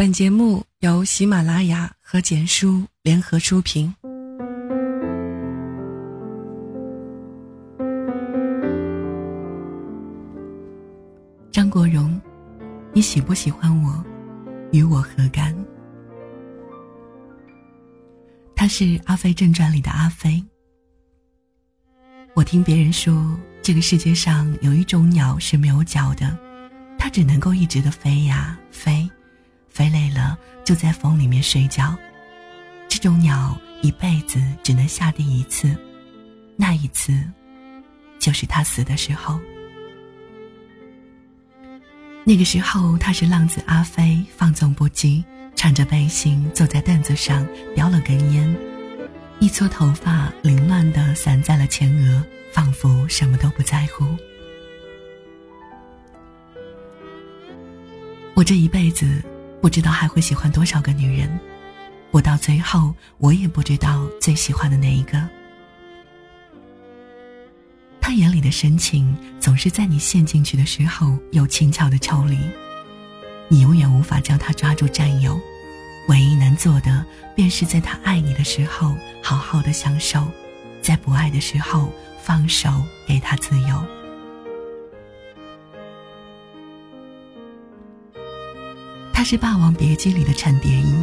本节目由喜马拉雅和简书联合出品。张国荣，你喜不喜欢我，与我何干？他是《阿飞正传》里的阿飞。我听别人说，这个世界上有一种鸟是没有脚的，它只能够一直的飞呀飞。飞累了，就在风里面睡觉。这种鸟一辈子只能下地一次，那一次，就是它死的时候。那个时候，他是浪子阿飞，放纵不羁，穿着背心坐在凳子上，叼了根烟，一撮头发凌乱的散在了前额，仿佛什么都不在乎。我这一辈子。不知道还会喜欢多少个女人，不到最后，我也不知道最喜欢的那一个。他眼里的深情，总是在你陷进去的时候，又轻巧的抽离。你永远无法将他抓住占有，唯一能做的，便是在他爱你的时候，好好的享受；在不爱的时候，放手给他自由。他是《霸王别姬》里的陈蝶衣。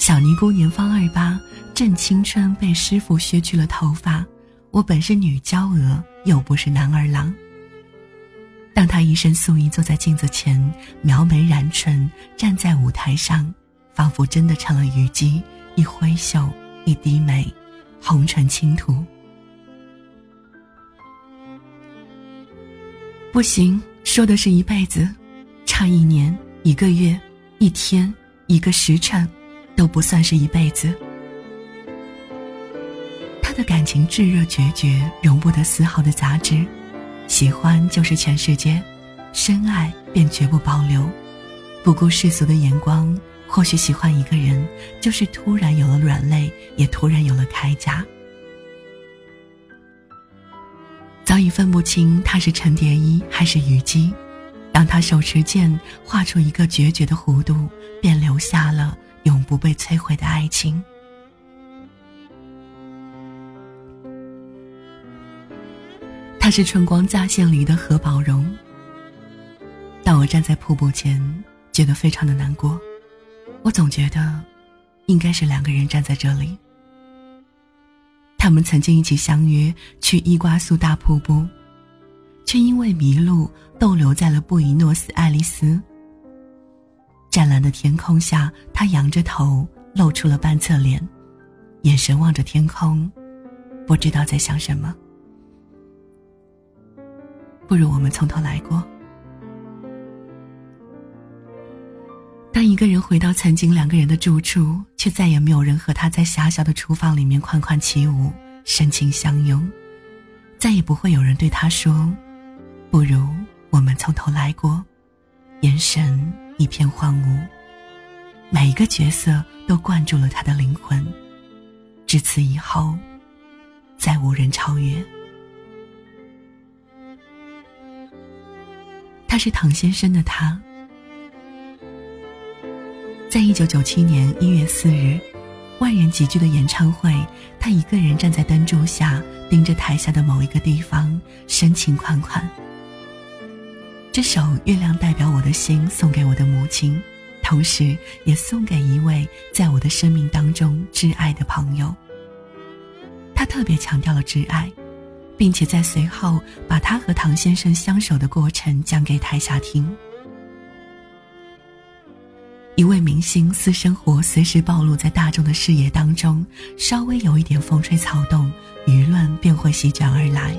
小尼姑年方二八，正青春，被师傅削去了头发。我本是女娇娥，又不是男儿郎。当他一身素衣坐在镜子前，描眉染唇，站在舞台上，仿佛真的成了虞姬，一挥袖，一低眉，红唇轻吐。不行，说的是一辈子，差一年。一个月，一天，一个时辰，都不算是一辈子。他的感情炙热决绝，容不得丝毫的杂质。喜欢就是全世界，深爱便绝不保留，不顾世俗的眼光。或许喜欢一个人，就是突然有了软肋，也突然有了铠甲。早已分不清他是陈蝶衣还是虞姬。当他手持剑画出一个决绝的弧度，便留下了永不被摧毁的爱情。他是春光乍现里的何宝荣。当我站在瀑布前，觉得非常的难过。我总觉得，应该是两个人站在这里。他们曾经一起相约去伊瓜苏大瀑布。却因为迷路，逗留在了布宜诺斯艾利斯。湛蓝的天空下，他仰着头，露出了半侧脸，眼神望着天空，不知道在想什么。不如我们从头来过。当一个人回到曾经两个人的住处，却再也没有人和他在狭小的厨房里面款款起舞，深情相拥，再也不会有人对他说。不如我们从头来过，眼神一片荒芜，每一个角色都灌注了他的灵魂，至此以后，再无人超越。他是唐先生的他，在一九九七年一月四日，万人集聚的演唱会，他一个人站在灯柱下，盯着台下的某一个地方，深情款款。这首《月亮代表我的心》送给我的母亲，同时也送给一位在我的生命当中挚爱的朋友。他特别强调了挚爱，并且在随后把他和唐先生相守的过程讲给台下听。一位明星私生活随时暴露在大众的视野当中，稍微有一点风吹草动，舆论便会席卷而来。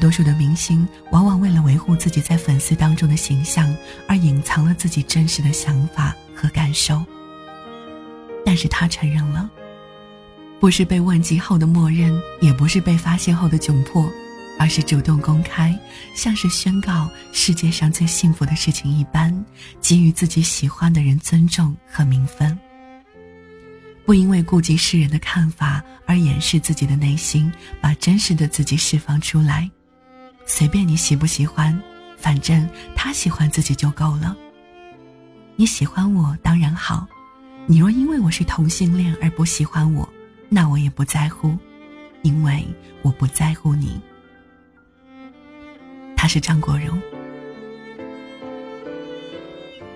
多数的明星往往为了维护自己在粉丝当中的形象，而隐藏了自己真实的想法和感受。但是他承认了，不是被问及后的默认，也不是被发现后的窘迫，而是主动公开，像是宣告世界上最幸福的事情一般，给予自己喜欢的人尊重和名分。不因为顾及世人的看法而掩饰自己的内心，把真实的自己释放出来。随便你喜不喜欢，反正他喜欢自己就够了。你喜欢我当然好，你若因为我是同性恋而不喜欢我，那我也不在乎，因为我不在乎你。他是张国荣，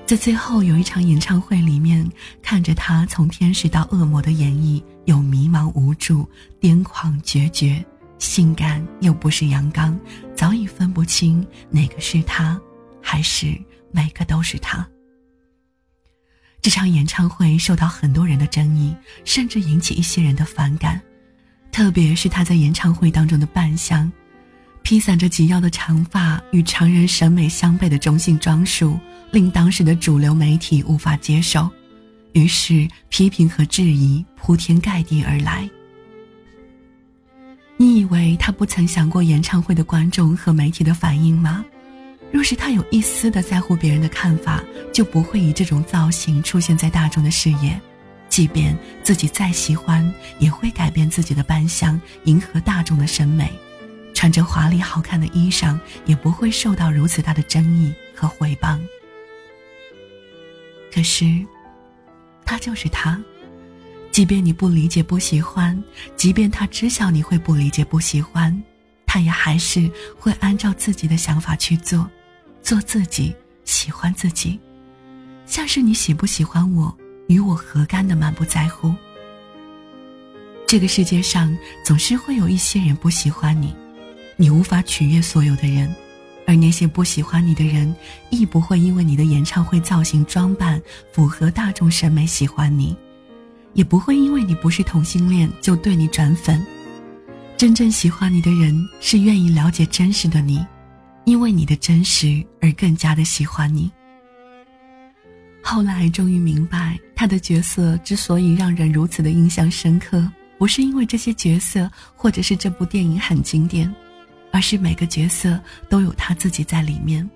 在最后有一场演唱会里面，看着他从天使到恶魔的演绎，有迷茫无助、癫狂决绝、性感又不是阳刚，早已分不清哪个是他，还是每个都是他。这场演唱会受到很多人的争议，甚至引起一些人的反感，特别是他在演唱会当中的扮相，披散着及腰的长发与常人审美相悖的中性装束，令当时的主流媒体无法接受，于是批评和质疑铺天盖地而来。你以为他不曾想过演唱会的观众和媒体的反应吗？若是他有一丝的在乎别人的看法，就不会以这种造型出现在大众的视野。即便自己再喜欢，也会改变自己的扮相，迎合大众的审美。穿着华丽好看的衣裳，也不会受到如此大的争议和回谤。可是，他就是他。即便你不理解、不喜欢，即便他知晓你会不理解、不喜欢，他也还是会按照自己的想法去做。做自己，喜欢自己，像是你喜不喜欢我，与我何干的满不在乎。这个世界上总是会有一些人不喜欢你，你无法取悦所有的人，而那些不喜欢你的人，亦不会因为你的演唱会造型装扮符合大众审美喜欢你，也不会因为你不是同性恋就对你转粉。真正喜欢你的人，是愿意了解真实的你。因为你的真实而更加的喜欢你。后来终于明白，他的角色之所以让人如此的印象深刻，不是因为这些角色或者是这部电影很经典，而是每个角色都有他自己在里面。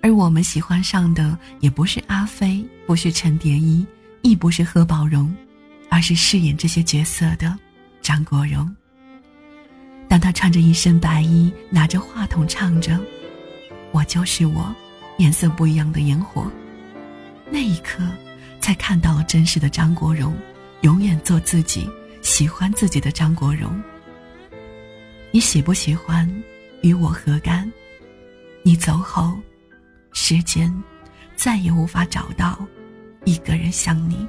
而我们喜欢上的也不是阿飞，不是陈蝶衣，亦不是何宝荣，而是饰演这些角色的张国荣。当他穿着一身白衣，拿着话筒唱着“我就是我，颜色不一样的烟火”，那一刻，才看到了真实的张国荣，永远做自己，喜欢自己的张国荣。你喜不喜欢，与我何干？你走后，时间再也无法找到一个人像你。